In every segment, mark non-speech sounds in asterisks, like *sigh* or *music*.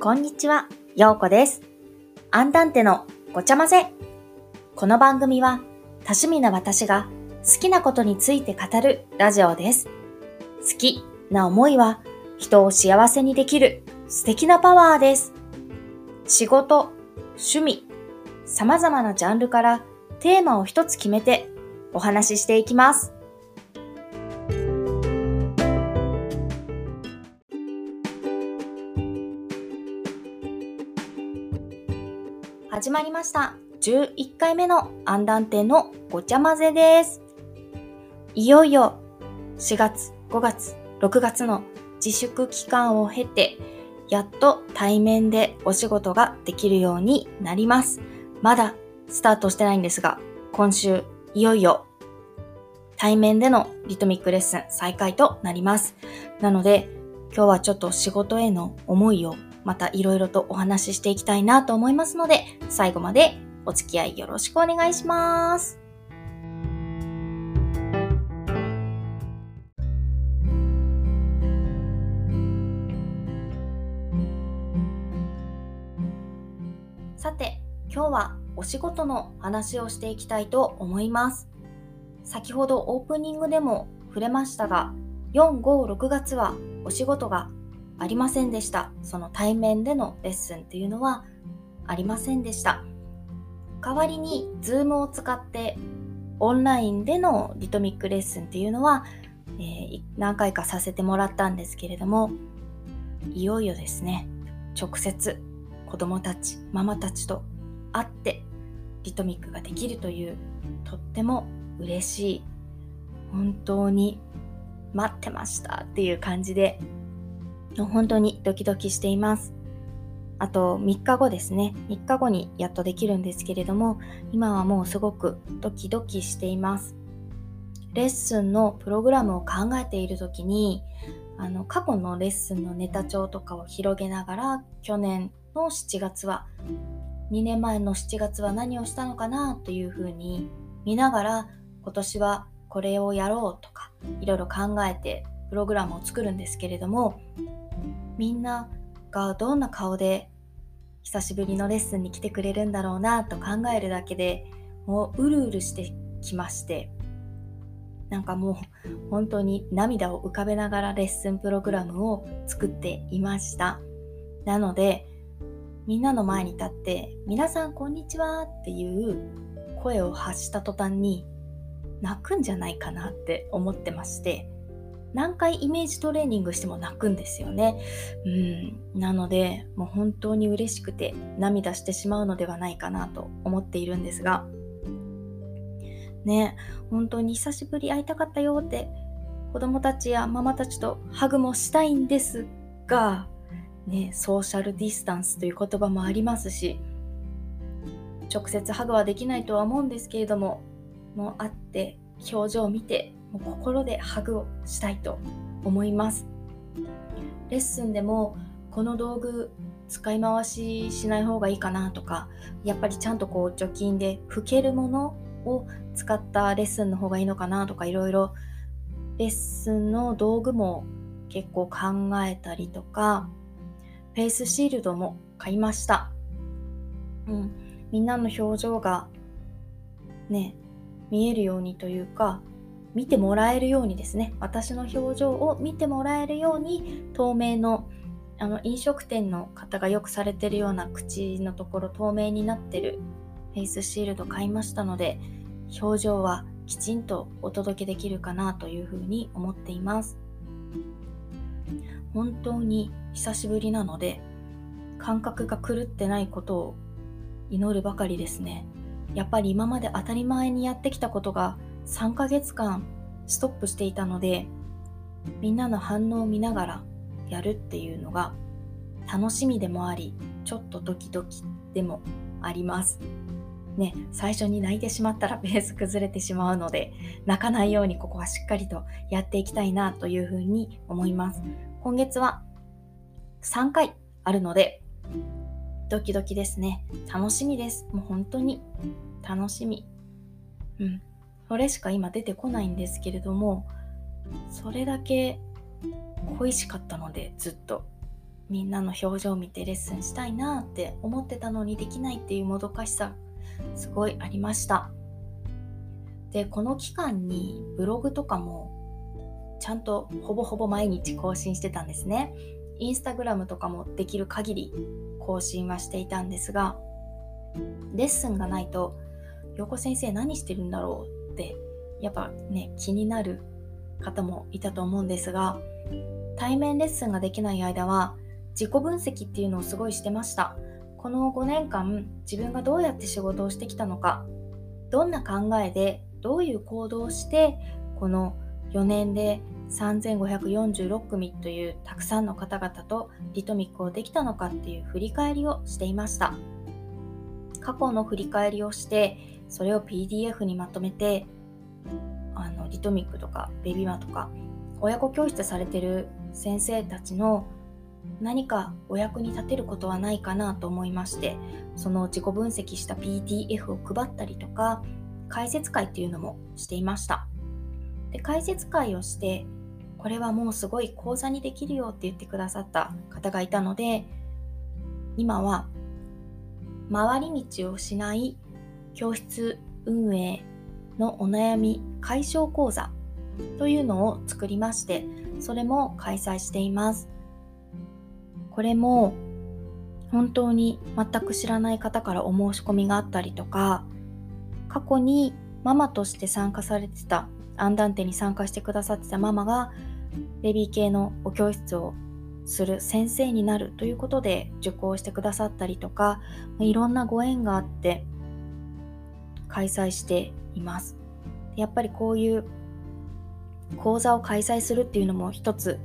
こんにちは、ようこです。アンダンテのごちゃ混ぜ。この番組は多趣味な私が好きなことについて語るラジオです。好きな思いは人を幸せにできる素敵なパワーです。仕事、趣味、様々なジャンルからテーマを一つ決めてお話ししていきます。始まりました。11回目のアンダンテのごちゃ混ぜです。いよいよ4月、5月、6月の自粛期間を経て、やっと対面でお仕事ができるようになります。まだスタートしてないんですが、今週いよいよ対面でのリトミックレッスン再開となります。なので、今日はちょっと仕事への思いをまたいろいろとお話ししていきたいなと思いますので、最後までお付き合いよろしくお願いします。さて、今日はお仕事の話をしていきたいと思います。先ほどオープニングでも触れましたが、4、5、6月はお仕事がありませんでした。その対面でのレッスンっていうのはありませんでした。代わりに Zoom を使ってオンラインでのリトミックレッスンっていうのは、えー何回かさせてもらったんですけれども、いよいよですね、直接子供たち、ママたちと会ってリトミックができるというとっても嬉しい、本当に待ってましたっていう感じで本当にドキドキしています。あと3日後ですね。3日後にやっとできるんですけれども、今はもうすごくドキドキしています。レッスンのプログラムを考えている時に、あの過去のレッスンのネタ帳とかを広げながら、去年の7月は、2年前の7月は何をしたのかなというふうに見ながら、今年はこれをやろうとか、いろいろ考えてプログラムを作るんですけれども、みんながどんな顔で久しぶりのレッスンに来てくれるんだろうなと考えるだけでもううるうるしてきましてなんかもう本当に涙を浮かべながらレッスンプログラムを作っていました。なのでみんなの前に立って「皆さんこんにちは」っていう声を発した途端に泣くんじゃないかなって思ってまして何回イメージトレーニングしても泣くんですよね。うん。なので、もう本当に嬉しくて涙してしまうのではないかなと思っているんですが、ね、本当に久しぶり会いたかったよって子供たちやママたちとハグもしたいんですが、ね、ソーシャルディスタンスという言葉もありますし、直接ハグはできないとは思うんですけれども、もう会って表情を見てもう心でハグをしたいと思います。レッスンでもこの道具使い回ししない方がいいかなとか、やっぱりちゃんとこう除菌で拭けるものを使ったレッスンの方がいいのかなとかいろいろレッスンの道具も結構考えたりとか、フェイスシールドも買いました。うん、みんなの表情がね、見えるようにというか、見てもらえるようにですね。私の表情を見てもらえるように透明のあの飲食店の方がよくされてるような口のところ透明になってるフェイスシールド買いましたので表情はきちんとお届けできるかなというふうに思っています。本当に久しぶりなので感覚が狂ってないことを祈るばかりですね。やっぱり今まで当たり前にやってきたことが3ヶ月間ストップしていたのでみんなの反応を見ながらやるっていうのが楽しみでもありちょっとドキドキでもあります。ね最初に泣いてしまったら *laughs* ベース崩れてしまうので泣かないようにここはしっかりとやっていきたいなというふうに思います。今月は3回あるのでドキドキですね。楽しみです。もう本当に楽しみ。うん。それしか今出てこないんですけれどもそれだけ恋しかったのでずっと。みんなの表情を見てレッスンしたいなって思ってたのにできないっていうもどかしさすごいありました。でこの期間にブログとかもちゃんとほぼほぼ毎日更新してたんですね。インスタグラムとかもできる限り更新はしていたんですがレッスンがないと陽子先生何してるんだろう？ってやっぱね気になる方もいたと思うんですが対面レッスンができない間は自己分析っていうのをすごいしてました。この5年間自分がどうやって仕事をしてきたのかどんな考えでどういう行動をしてこの4年で3546組というたくさんの方々とリトミックをできたのかっていう振り返りをしていました。過去の振り返りをしてそれを PDF にまとめてあのリトミックとかベビーマとか親子教室されてる先生たちの何かお役に立てることはないかなと思いましてその自己分析した PDF を配ったりとか解説会っていうのもしていました。で解説会をしてこれはもうすごい講座にできるよって言ってくださった方がいたので今は回り道をしない教室運営のお悩み解消講座というのを作りましてそれも開催しています。これも本当に全く知らない方からお申し込みがあったりとか過去にママとして参加されてたアンダンテに参加してくださってたママがベビー系のお教室をする先生になるということで受講してくださったりとかいろんなご縁があって開催しています。やっぱりこういう講座を開催するっていうのも一つ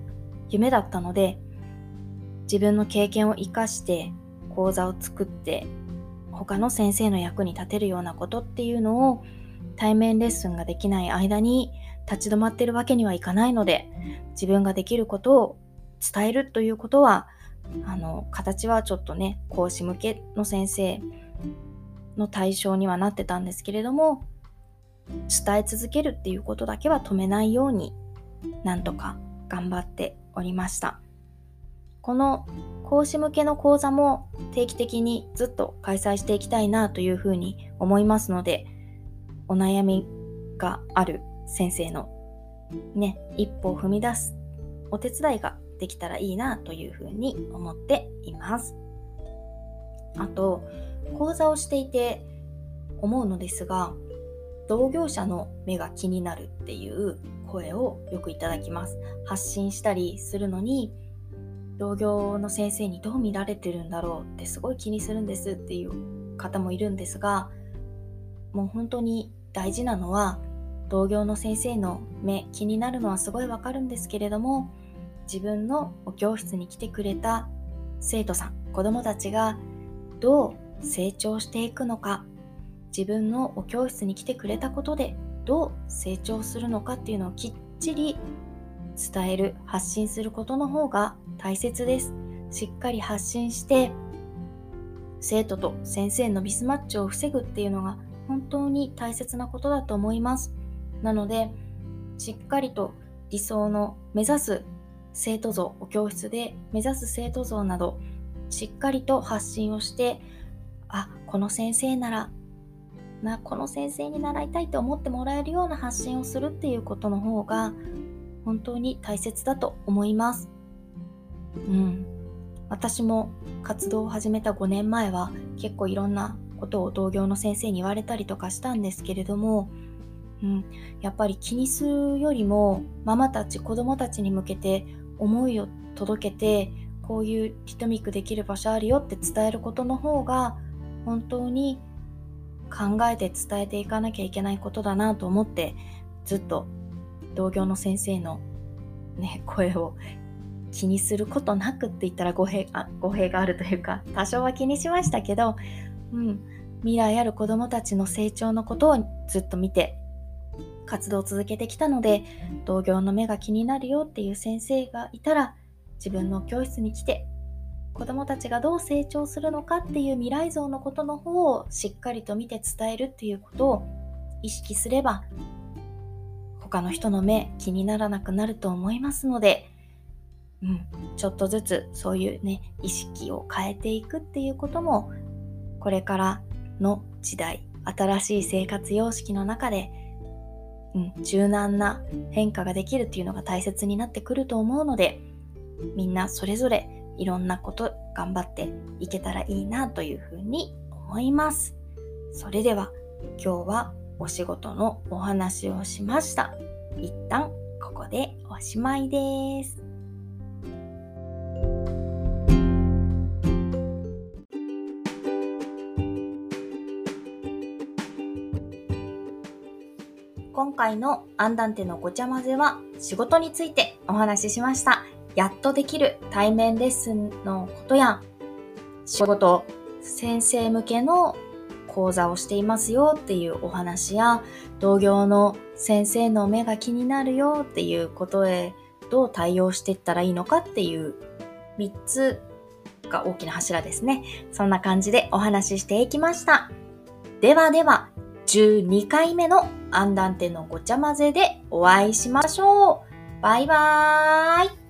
夢だったので自分の経験を生かして講座を作って他の先生の役に立てるようなことっていうのを対面レッスンができない間に立ち止まってるわけにはいかないので自分ができることを伝えるということはあの形はちょっとね講師向けの先生の対象にはなってたんですけれども伝え続けるっていうことだけは止めないようになんとか頑張っておりました。この講師向けの講座も定期的にずっと開催していきたいなというふうに思いますのでお悩みがある先生のね一歩を踏み出すお手伝いができたらいいなというふうに思っています。あと講座をしていて思うのですが同業者の目が気になるっていう声をよくいただきます。発信したりするのに同業の先生にどう見られてるんだろうってすごい気にするんですっていう方もいるんですがもう本当に大事なのは同業の先生の目気になるのはすごいわかるんですけれども自分のお教室に来てくれた生徒さん子どもたちがどう成長していくのか自分のお教室に来てくれたことでどう成長するのかっていうのをきっちり伝える発信することの方が大切です。しっかり発信して生徒と先生のミスマッチを防ぐっていうのが本当に大切なことだと思います。なのでしっかりと理想の目指す生徒像お教室で目指す生徒像などしっかりと発信をしてあこの先生ならなこの先生に習いたいと思ってもらえるような発信をするっていうことの方が本当に大切だと思います。うん。私も活動を始めた5年前は結構いろんなことを同業の先生に言われたりとかしたんですけれども、うん、やっぱり気にするよりもママたち子供たちに向けて思いを届けてこういうリトミックできる場所あるよって伝えることの方が本当に考えて伝えていかなきゃいけないことだなと思ってずっと同業の先生の、ね、声を気にすることなくって言ったら語弊あ語弊があるというか多少は気にしましたけど、うん、未来ある子どもたちの成長のことをずっと見て活動を続けてきたので同業の目が気になるよっていう先生がいたら自分の教室に来て子どもたちがどう成長するのかっていう未来像のことの方をしっかりと見て伝えるっていうことを意識すれば他の人の目気にならなくなると思いますのでうん、ちょっとずつそういうね、意識を変えていくっていうことも、これからの時代、新しい生活様式の中で、うん、柔軟な変化ができるっていうのが大切になってくると思うので、みんなそれぞれいろんなこと頑張っていけたらいいなというふうに思います。それでは今日はお仕事のお話をしました。一旦ここでおしまいです。今回のアンダンテのごちゃ混ぜは仕事についてお話ししました。やっとできる対面レッスンのことや、仕事、先生向けの講座をしていますよっていうお話や、同業の先生の目が気になるよっていうことへどう対応していったらいいのかっていう3つが大きな柱ですね。そんな感じでお話ししていきました。ではでは、12回目のアンダンテのごちゃ混ぜでお会いしましょう。バイバーイ。